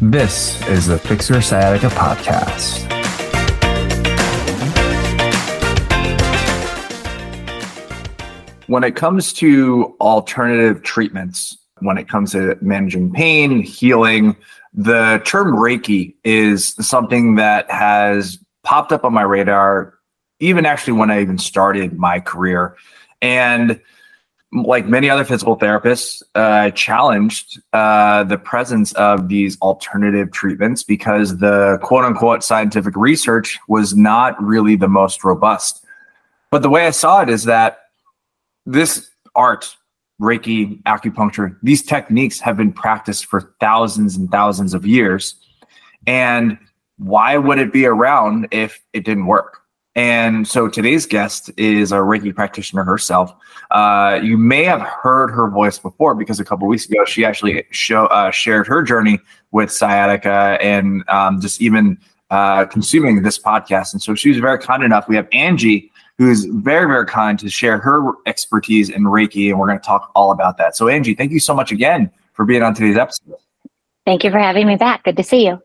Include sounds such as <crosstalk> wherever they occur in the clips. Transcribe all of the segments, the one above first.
This is the Fix Your Sciatica podcast. When it comes to alternative treatments, when it comes to managing pain, healing, the term Reiki is something that has popped up on my radar, even actually when I even started my career. And like many other physical therapists, uh, challenged uh, the presence of these alternative treatments because the quote unquote scientific research was not really the most robust. But the way I saw it is that this art, Reiki, acupuncture, these techniques have been practiced for thousands and thousands of years. And why would it be around if it didn't work? And so today's guest is a Reiki practitioner herself. Uh, you may have heard her voice before because a couple weeks ago she actually show, uh, shared her journey with sciatica and um, just even uh, consuming this podcast. And so she was very kind enough. We have Angie, who's very, very kind to share her expertise in Reiki, and we're going to talk all about that. So, Angie, thank you so much again for being on today's episode. Thank you for having me back. Good to see you.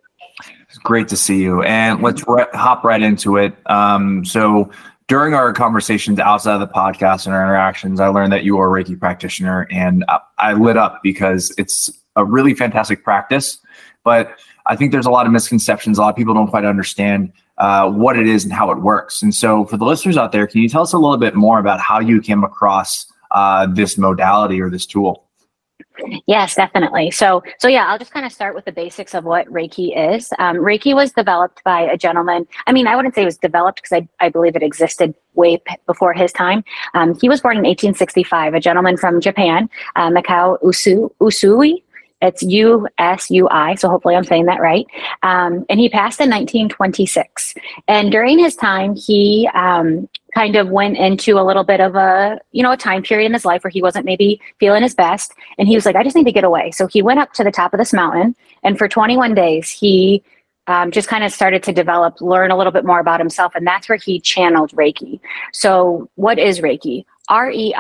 Great to see you. And let's re- hop right into it. Um, so, during our conversations outside of the podcast and our interactions, I learned that you are a Reiki practitioner, and I, I lit up because it's a really fantastic practice. But I think there's a lot of misconceptions. A lot of people don't quite understand uh, what it is and how it works. And so, for the listeners out there, can you tell us a little bit more about how you came across uh, this modality or this tool? Yes, definitely. So, so yeah, I'll just kind of start with the basics of what Reiki is. Um, Reiki was developed by a gentleman. I mean, I wouldn't say it was developed because I, I believe it existed way p- before his time. Um, he was born in 1865, a gentleman from Japan, uh, Mikao Usu, Usui. It's U S U I, so hopefully I'm saying that right. Um, and he passed in 1926. And during his time, he um, kind of went into a little bit of a you know a time period in his life where he wasn't maybe feeling his best. And he was like i just need to get away. So he went up to the top of this mountain. And for 21 days he um, just kind of started to develop learn a little bit more about himself. And that's where he channeled reiki. So what is reiki? Rei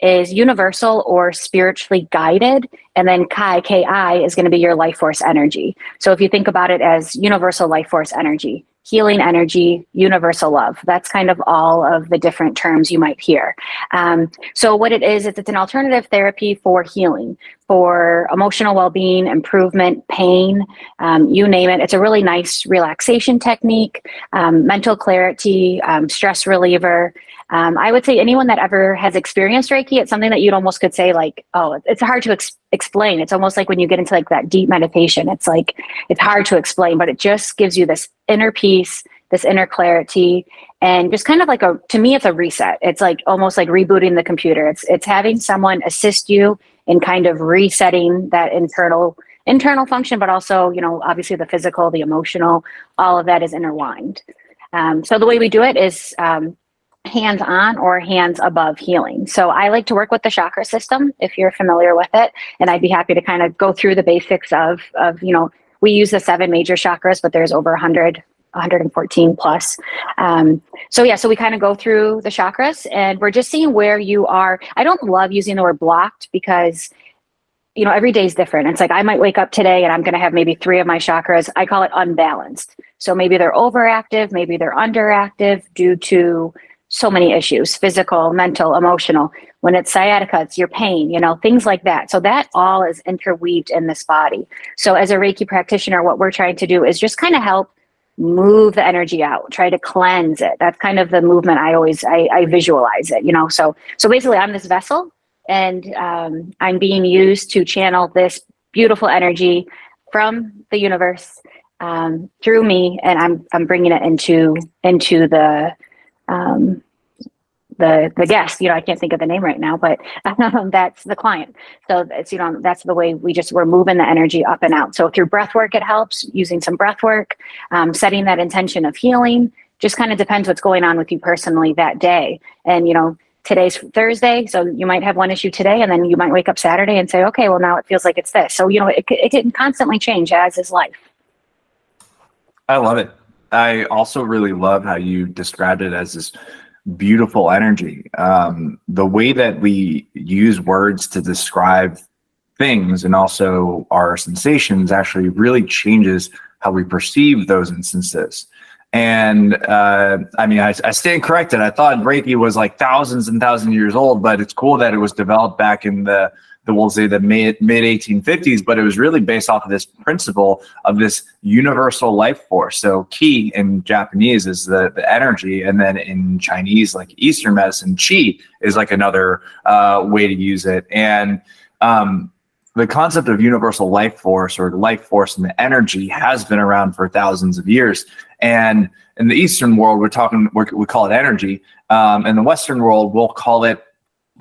is universal or spiritually guided and then kai ki is going to be your life force energy so if you think about it as universal life force energy healing energy, universal love. That's kind of all of the different terms you might hear. Um, so, what it is, is it's an alternative therapy for healing, for emotional well being, improvement, pain, um, you name it. It's a really nice relaxation technique, um, mental clarity, um, stress reliever. Um, I would say anyone that ever has experienced Reiki, it's something that you'd almost could say like, oh, it's hard to ex- explain. It's almost like when you get into like that deep meditation, it's like, it's hard to explain, but it just gives you this inner peace, this inner clarity, and just kind of like a, to me, it's a reset. It's like almost like rebooting the computer. It's, it's having someone assist you in kind of resetting that internal internal function, but also, you know, obviously the physical, the emotional, all of that is intertwined. Um, so the way we do it is um, hands on or hands above healing. So I like to work with the chakra system if you're familiar with it and I'd be happy to kind of go through the basics of of you know we use the seven major chakras but there's over 100 114 plus. Um, so yeah, so we kind of go through the chakras and we're just seeing where you are. I don't love using the word blocked because you know every day is different. It's like I might wake up today and I'm going to have maybe three of my chakras. I call it unbalanced. So maybe they're overactive, maybe they're underactive due to so many issues physical, mental, emotional. When it's sciatica, it's your pain, you know, things like that. So that all is interweaved in this body. So as a Reiki practitioner, what we're trying to do is just kind of help move the energy out try to cleanse it. That's kind of the movement i always i, I visualize it you know? So so basically i'm this vessel and um, i'm being used to channel this beautiful energy from the universe um, through me and i'm i'm bringing it into into the um, the the guest you know i can't think of the name right now but <laughs> um, that's the client. So it's you know that's the way we just we're moving the energy up and out. So through breath work it helps using some breath work um, setting that intention of healing just kind of depends what's going on with you personally that day. And you know today's thursday so you might have one issue today and then you might wake up saturday and say okay well now it feels like it's this. So you know it, it can constantly change as is life. I love it. I also really love how you described it as this beautiful energy. Um, the way that we use words to describe things and also our sensations actually really changes how we perceive those instances. And uh, I mean, I, I stand corrected. I thought Reiki was like thousands and thousands of years old, but it's cool that it was developed back in the the we'll say the mid mid 1850s, but it was really based off of this principle of this universal life force. So ki in Japanese is the, the energy, and then in Chinese, like Eastern medicine, chi is like another uh, way to use it. And um, the concept of universal life force or life force and the energy has been around for thousands of years. And in the Eastern world, we're talking, we're, we call it energy. Um, in the Western world, we'll call it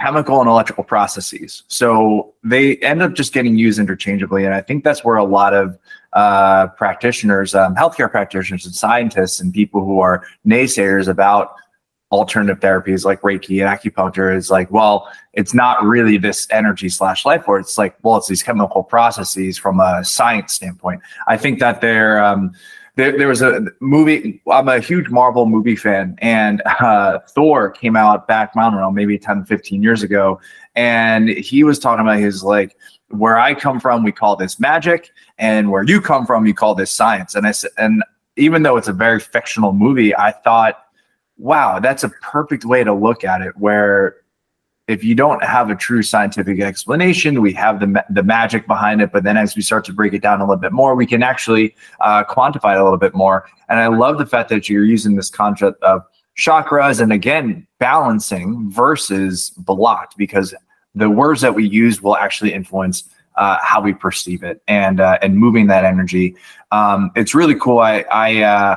chemical and electrical processes. So they end up just getting used interchangeably. And I think that's where a lot of uh, practitioners, um, healthcare practitioners, and scientists, and people who are naysayers about alternative therapies like Reiki and acupuncture is like, well, it's not really this energy slash life force. It's like, well, it's these chemical processes from a science standpoint. I think that they're, um, there, there was a movie. I'm a huge Marvel movie fan, and uh, Thor came out back, I don't know, maybe 10, 15 years ago. And he was talking about his like, where I come from, we call this magic, and where you come from, you call this science. And I said, and even though it's a very fictional movie, I thought wow, that's a perfect way to look at it. Where if you don't have a true scientific explanation, we have the the magic behind it. But then as we start to break it down a little bit more, we can actually uh, quantify it a little bit more. And I love the fact that you're using this concept of chakras and again balancing versus blocked because the words that we use will actually influence uh, how we perceive it and uh, and moving that energy. Um, it's really cool. I I uh,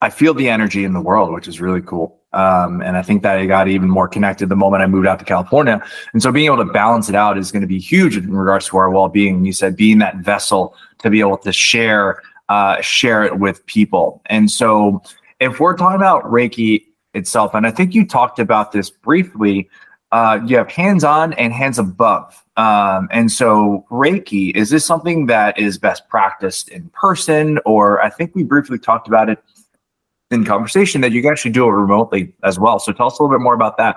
I feel the energy in the world, which is really cool. Um, and I think that I got even more connected the moment I moved out to California. And so being able to balance it out is going to be huge in regards to our well-being. You said being that vessel to be able to share, uh, share it with people. And so if we're talking about Reiki itself, and I think you talked about this briefly, uh, you have hands on and hands above. Um, and so Reiki, is this something that is best practiced in person? Or I think we briefly talked about it in conversation that you can actually do it remotely as well. So tell us a little bit more about that.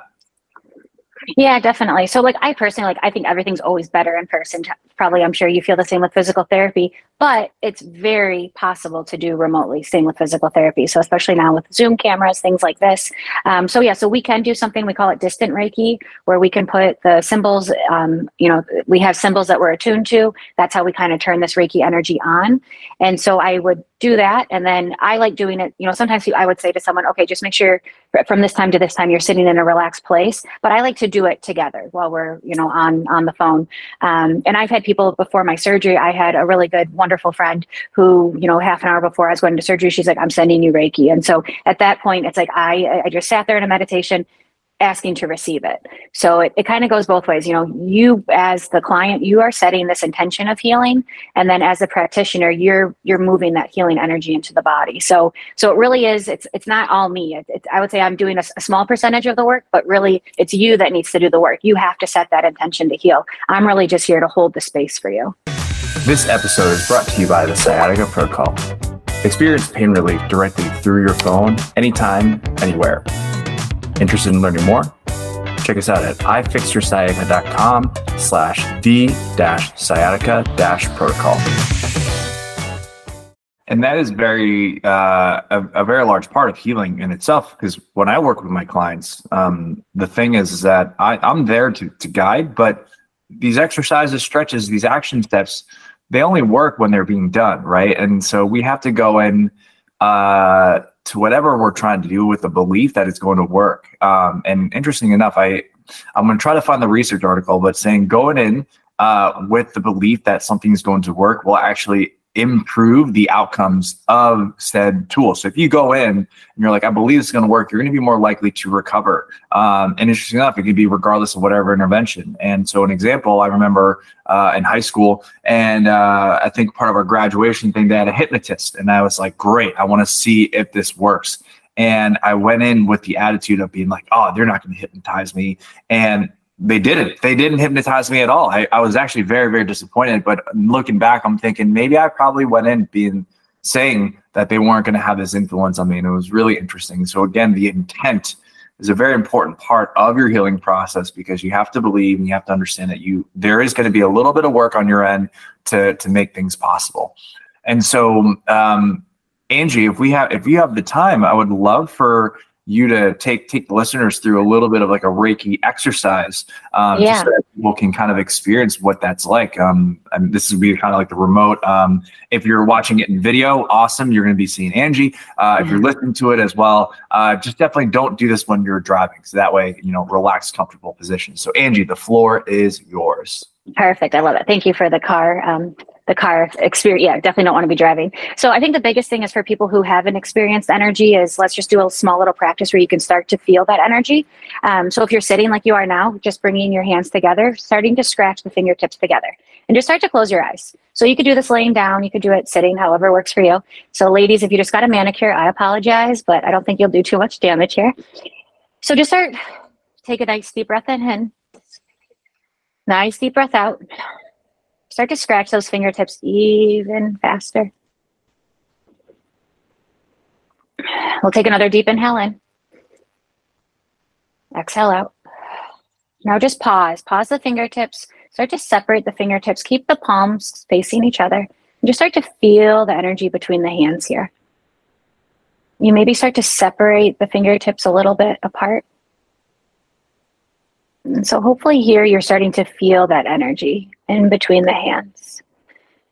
Yeah, definitely. So like I personally like I think everything's always better in person. Probably I'm sure you feel the same with physical therapy, but it's very possible to do remotely. Same with physical therapy. So especially now with Zoom cameras, things like this. Um, so yeah, so we can do something we call it distant Reiki, where we can put the symbols. Um, you know, we have symbols that we're attuned to. That's how we kind of turn this Reiki energy on. And so I would do that, and then I like doing it. You know, sometimes I would say to someone, okay, just make sure from this time to this time you're sitting in a relaxed place. But I like to do it together while we're you know on on the phone. Um, and I've had people before my surgery. I had a really good wonderful friend who, you know, half an hour before I was going to surgery, she's like, I'm sending you Reiki. And so at that point, it's like I, I just sat there in a meditation asking to receive it. So it, it kind of goes both ways. You know, you as the client, you are setting this intention of healing. And then as a practitioner, you're you're moving that healing energy into the body. So so it really is, it's it's not all me. It, it, I would say I'm doing a, a small percentage of the work, but really it's you that needs to do the work. You have to set that intention to heal. I'm really just here to hold the space for you. This episode is brought to you by the Sciatica Protocol. Experience pain relief directly through your phone, anytime, anywhere. Interested in learning more? Check us out at ifixyoursciatica.com slash the dash sciatica dash protocol. And that is very uh, a, a, very large part of healing in itself. Because when I work with my clients, um, the thing is, that I, I'm there to, to guide, but these exercises, stretches, these action steps, they only work when they're being done, right? And so we have to go in uh, to whatever we're trying to do with the belief that it's going to work. Um, and interesting enough, I I'm going to try to find the research article, but saying going in uh, with the belief that something is going to work will actually improve the outcomes of said tool. So if you go in and you're like, I believe it's going to work, you're going to be more likely to recover. Um, and interesting enough, it can be regardless of whatever intervention. And so an example, I remember uh, in high school, and uh, I think part of our graduation thing, they had a hypnotist, and I was like, great, I want to see if this works. And I went in with the attitude of being like, oh, they're not going to hypnotize me. And they didn't. They didn't hypnotize me at all. I, I was actually very, very disappointed. But looking back, I'm thinking maybe I probably went in being saying that they weren't going to have this influence on me. And it was really interesting. So again, the intent is a very important part of your healing process because you have to believe and you have to understand that you there is going to be a little bit of work on your end to to make things possible. And so, um, Angie, if we have if you have the time, I would love for you to take take the listeners through a little bit of like a Reiki exercise, um, yeah. so that people can kind of experience what that's like. Um, and this is be kind of like the remote. Um, if you're watching it in video, awesome, you're going to be seeing Angie. Uh, if you're listening to it as well, uh, just definitely don't do this when you're driving, so that way you know relaxed, comfortable position. So Angie, the floor is yours. Perfect. I love it. Thank you for the car um, the car experience. Yeah, definitely don't want to be driving. So I think the biggest thing is for people who haven't experienced energy is let's just do a small little practice where you can start to feel that energy. Um, so if you're sitting like you are now, just bringing your hands together, starting to scratch the fingertips together, and just start to close your eyes. So you could do this laying down, you could do it sitting, however works for you. So ladies, if you just got a manicure, I apologize, but I don't think you'll do too much damage here. So just start. Take a nice deep breath in. And nice deep breath out. Start to scratch those fingertips even faster. We'll take another deep inhale in. Exhale out. Now just pause. Pause the fingertips. Start to separate the fingertips. Keep the palms facing each other. And just start to feel the energy between the hands here. You maybe start to separate the fingertips a little bit apart. And so hopefully here you're starting to feel that energy in between the hands.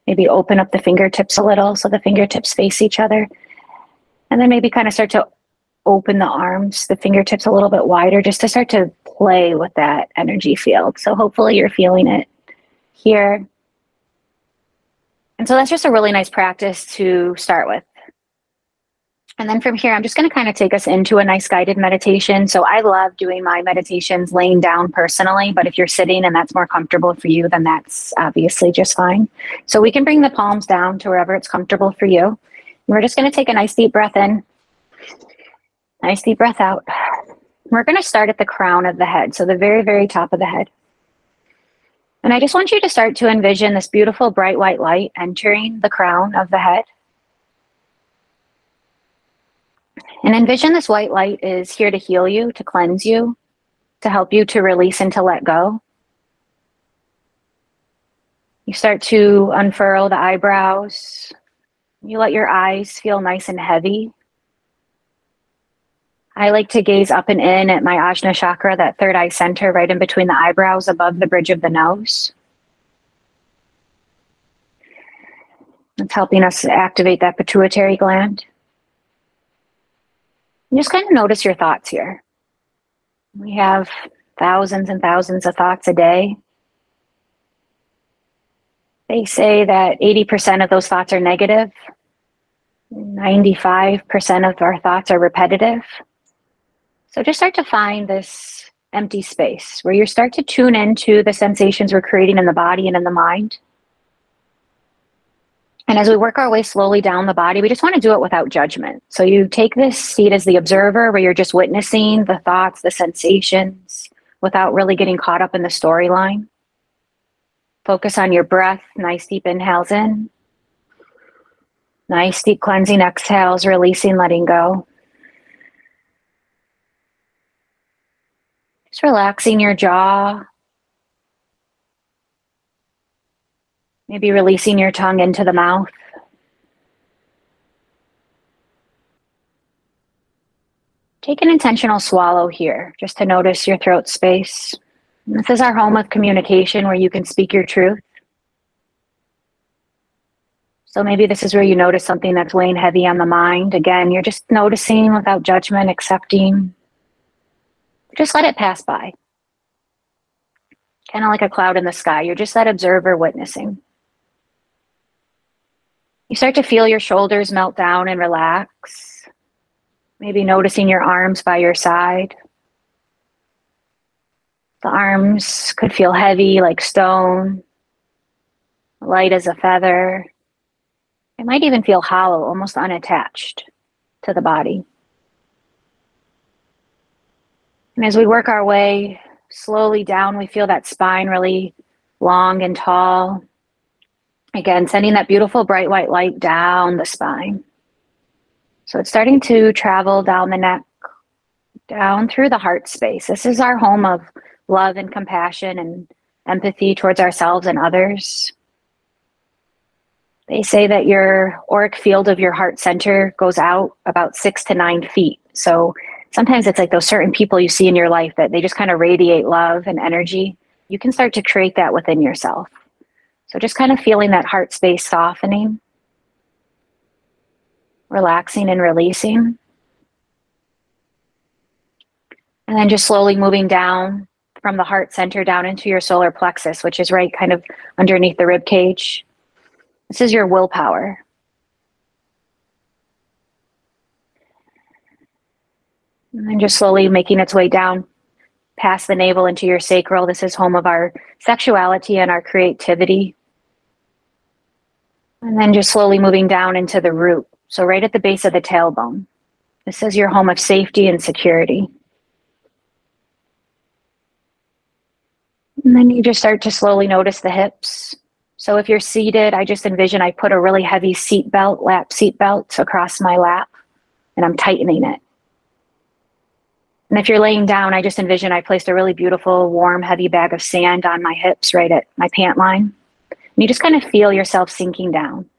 Maybe open up the fingertips a little so the fingertips face each other. And then maybe kind of start to open the arms, the fingertips a little bit wider, just to start to play with that energy field. So hopefully you're feeling it here. And so that's just a really nice practice to start with. And then from here, I'm just going to kind of take us into a nice guided meditation. So I love doing my meditations laying down personally, but if you're sitting and that's more comfortable for you, then that's obviously just fine. So we can bring the palms down to wherever it's comfortable for you. we're just going to take a nice deep breath in, nice deep breath out. We're going to start at the crown of the head, so the very, very top of the head. And I just want you to start to envision this beautiful bright white light entering the crown of the head. And envision this white light is here to heal you, to cleanse you, to help you to release and to let go. You start to unfurl the eyebrows. You let your eyes feel nice and heavy. I like to gaze up and in at my Ajna chakra, that third eye center right in between the eyebrows above the bridge of the nose. It's helping us activate that pituitary gland. And just kind of notice your thoughts here. We have thousands and thousands of thoughts a day. They say that 80% of those thoughts are negative, 95% of our thoughts are repetitive. So just start to find this empty space where you start to tune into the sensations we're creating in the body and in the mind. And as we work our way slowly down the body, we just want to do it without judgment. So you take this seat as the observer where you're just witnessing the thoughts, the sensations without really getting caught up in the storyline. Focus on your breath. Nice deep inhales in. Nice deep cleansing exhales, releasing, letting go. Just relaxing your jaw, Maybe releasing your tongue into the mouth. Take an intentional swallow here just to notice your throat space. This is our home of communication where you can speak your truth. So maybe this is where you notice something that's weighing heavy on the mind. Again, you're just noticing without judgment, accepting. Just let it pass by. Kind of like a cloud in the sky. You're just that observer witnessing. You start to feel your shoulders melt down and relax. Maybe noticing your arms by your side. The arms could feel heavy like stone, light as a feather. It might even feel hollow, almost unattached to the body. And as we work our way slowly down, we feel that spine really long and tall. Again, sending that beautiful bright white light down the spine. So it's starting to travel down the neck, down through the heart space. This is our home of love and compassion and empathy towards ourselves and others. They say that your auric field of your heart center goes out about six to nine feet. So sometimes it's like those certain people you see in your life that they just kind of radiate love and energy. You can start to create that within yourself. So just kind of feeling that heart space softening, relaxing and releasing. And then just slowly moving down from the heart center down into your solar plexus, which is right kind of underneath the rib cage. This is your willpower. And then just slowly making its way down past the navel into your sacral. This is home of our sexuality and our creativity. And then just slowly moving down into the root. So, right at the base of the tailbone. This is your home of safety and security. And then you just start to slowly notice the hips. So if you're seated, I just envision I put a really heavy seat belt, lap seat belt across my lap, and I'm tightening it. And if you're laying down, I just envision I placed a really beautiful, warm, heavy bag of sand on my hips right at my pant line. And you just kind of feel yourself sinking down.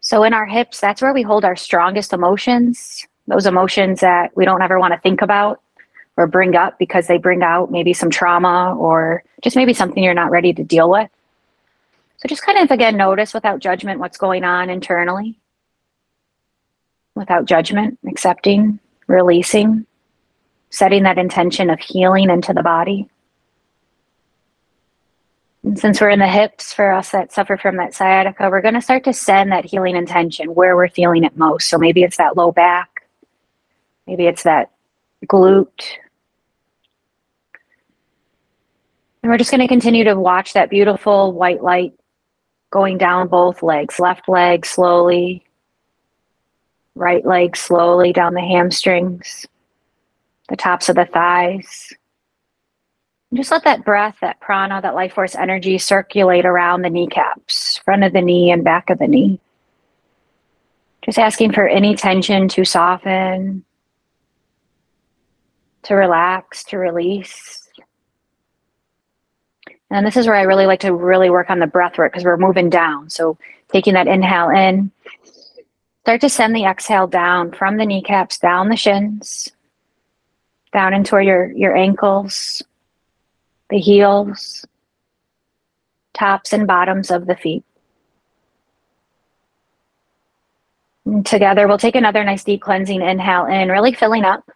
So in our hips, that's where we hold our strongest emotions, those emotions that we don't ever want to think about or bring up because they bring out maybe some trauma or just maybe something you're not ready to deal with. So just kind of again notice without judgment what's going on internally. Without judgment, accepting, releasing, setting that intention of healing into the body. Since we're in the hips for us that suffer from that sciatica, we're going to start to send that healing intention where we're feeling it most. So maybe it's that low back, maybe it's that glute, And we're just going to continue to watch that beautiful white light going down both legs, left leg slowly, right leg slowly down the hamstrings, the tops of the thighs. Just let that breath, that prana, that life force energy circulate around the kneecaps, front of the knee and back of the knee. Just asking for any tension to soften, to relax, to release. And this is where I really like to really work on the breath work because we're moving down. So taking that inhale in, start to send the exhale down from the kneecaps, down the shins, down into your, your ankles, the heels, tops and bottoms of the feet. And together, we'll take another nice deep cleansing inhale in, really filling up.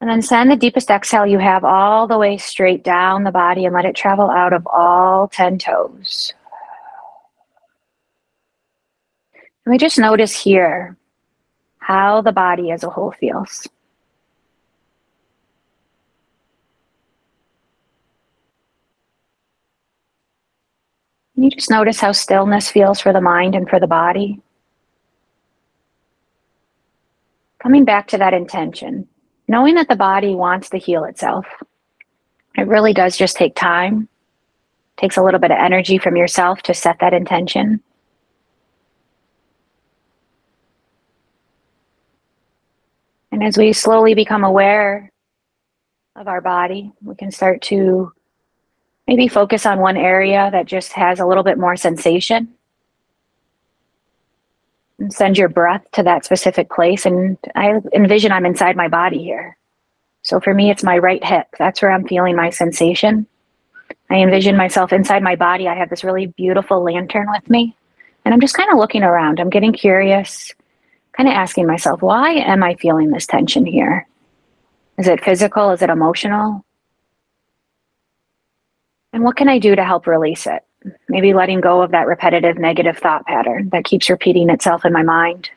And then send the deepest exhale you have all the way straight down the body and let it travel out of all 10 toes. And we just notice here how the body as a whole feels. And you just notice how stillness feels for the mind and for the body. Coming back to that intention knowing that the body wants to heal itself. It really does just take time. takes a little bit of energy from yourself to set that intention. And as we slowly become aware of our body, we can start to maybe focus on one area that just has a little bit more sensation and send your breath to that specific place. And I envision I'm inside my body here. So for me, it's my right hip. That's where I'm feeling my sensation. I envision myself inside my body. I have this really beautiful lantern with me. And I'm just kind of looking around. I'm getting curious, kind of asking myself, why am I feeling this tension here? Is it physical? Is it emotional? And what can I do to help release it? Maybe letting go of that repetitive negative thought pattern that keeps repeating itself in my mind.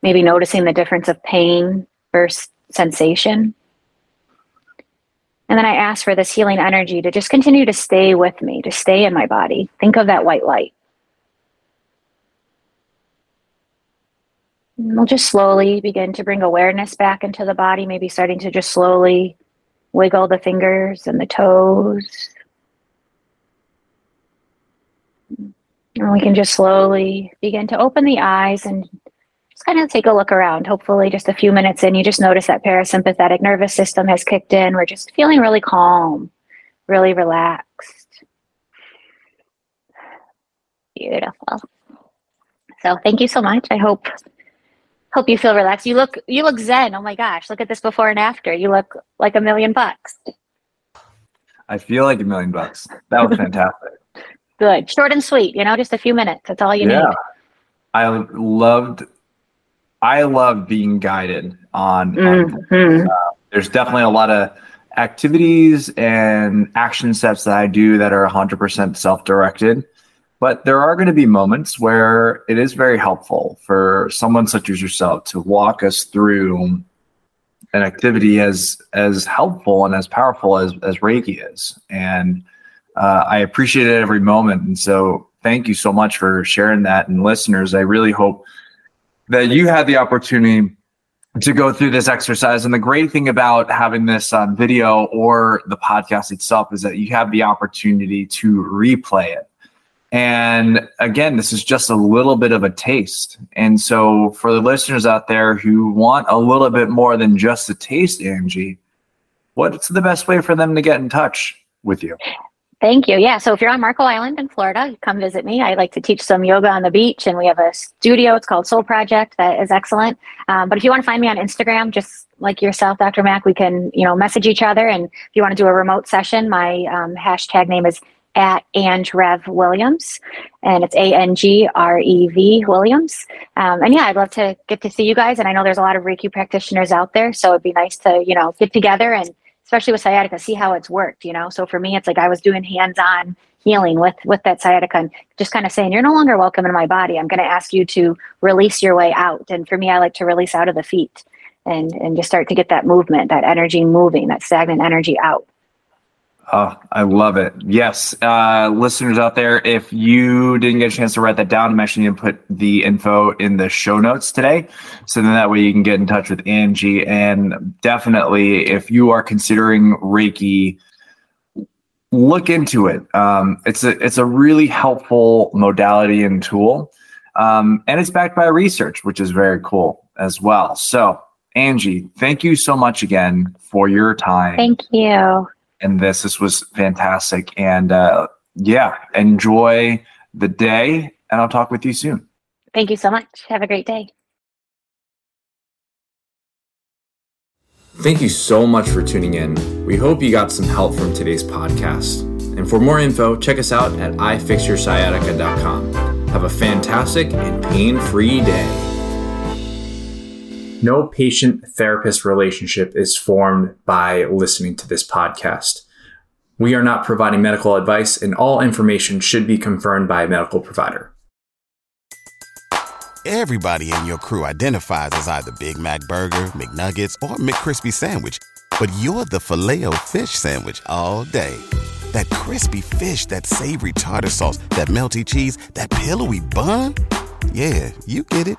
Maybe noticing the difference of pain versus sensation. And then I ask for this healing energy to just continue to stay with me, to stay in my body. Think of that white light. And we'll just slowly begin to bring awareness back into the body, maybe starting to just slowly wiggle the fingers and the toes. And we can just slowly begin to open the eyes and just kind of take a look around. Hopefully, just a few minutes in, you just notice that parasympathetic nervous system has kicked in. We're just feeling really calm, really relaxed. Beautiful. So, thank you so much. I hope hope you feel relaxed. You look you look zen. Oh my gosh, look at this before and after. You look like a million bucks. I feel like a million bucks. That was fantastic. <laughs> Good. Short and sweet, you know, just a few minutes. That's all you yeah. need. I loved I love being guided on, mm-hmm. uh, there's definitely a lot of activities and action steps that I do that are 100% self-directed. But there are going to be moments where it is very helpful for someone such as yourself to walk us through an activity as as helpful and as powerful as as Reiki is. And uh, I appreciate it every moment. And so thank you so much for sharing that. And listeners, I really hope that you had the opportunity to go through this exercise. And the great thing about having this on video or the podcast itself is that you have the opportunity to replay it. And again, this is just a little bit of a taste. And so, for the listeners out there who want a little bit more than just a taste, Angie, what's the best way for them to get in touch with you? Thank you. Yeah. So if you're on Marco Island in Florida, come visit me. I like to teach some yoga on the beach, and we have a studio. It's called Soul Project. That is excellent. Um, but if you want to find me on Instagram, just like yourself, Dr. Mac, we can you know message each other. And if you want to do a remote session, my um, hashtag name is at Ange Rev Williams, and it's A N G R E V Williams. Um, and yeah, I'd love to get to see you guys. And I know there's a lot of Reiki practitioners out there, so it'd be nice to you know get together and especially with sciatica, see how it's worked. You know, so for me, it's like I was doing hands-on healing with with that sciatica and just kind of saying you're no longer welcome in my body i'm going to ask you to release your way out and for me i like to release out of the feet and and just start to get that movement that energy moving that stagnant energy out Oh, I love it. Yes. Uh, listeners out there, if you didn't get a chance to write that down, I'm actually going to put the info in the show notes today. So then that way you can get in touch with Angie. And definitely, if you are considering Reiki, look into it. Um, it's, a, it's a really helpful modality and tool. Um, and it's backed by research, which is very cool as well. So, Angie, thank you so much again for your time. Thank you in this. This was fantastic. And uh, yeah, enjoy the day, and I'll talk with you soon. Thank you so much. Have a great day. Thank you so much for tuning in. We hope you got some help from today's podcast. And for more info, check us out at ifixyoursciatica.com. Have a fantastic and pain free day. No patient therapist relationship is formed by listening to this podcast. We are not providing medical advice, and all information should be confirmed by a medical provider. Everybody in your crew identifies as either Big Mac Burger, McNuggets, or McCrispy Sandwich, but you're the filet fish Sandwich all day. That crispy fish, that savory tartar sauce, that melty cheese, that pillowy bun. Yeah, you get it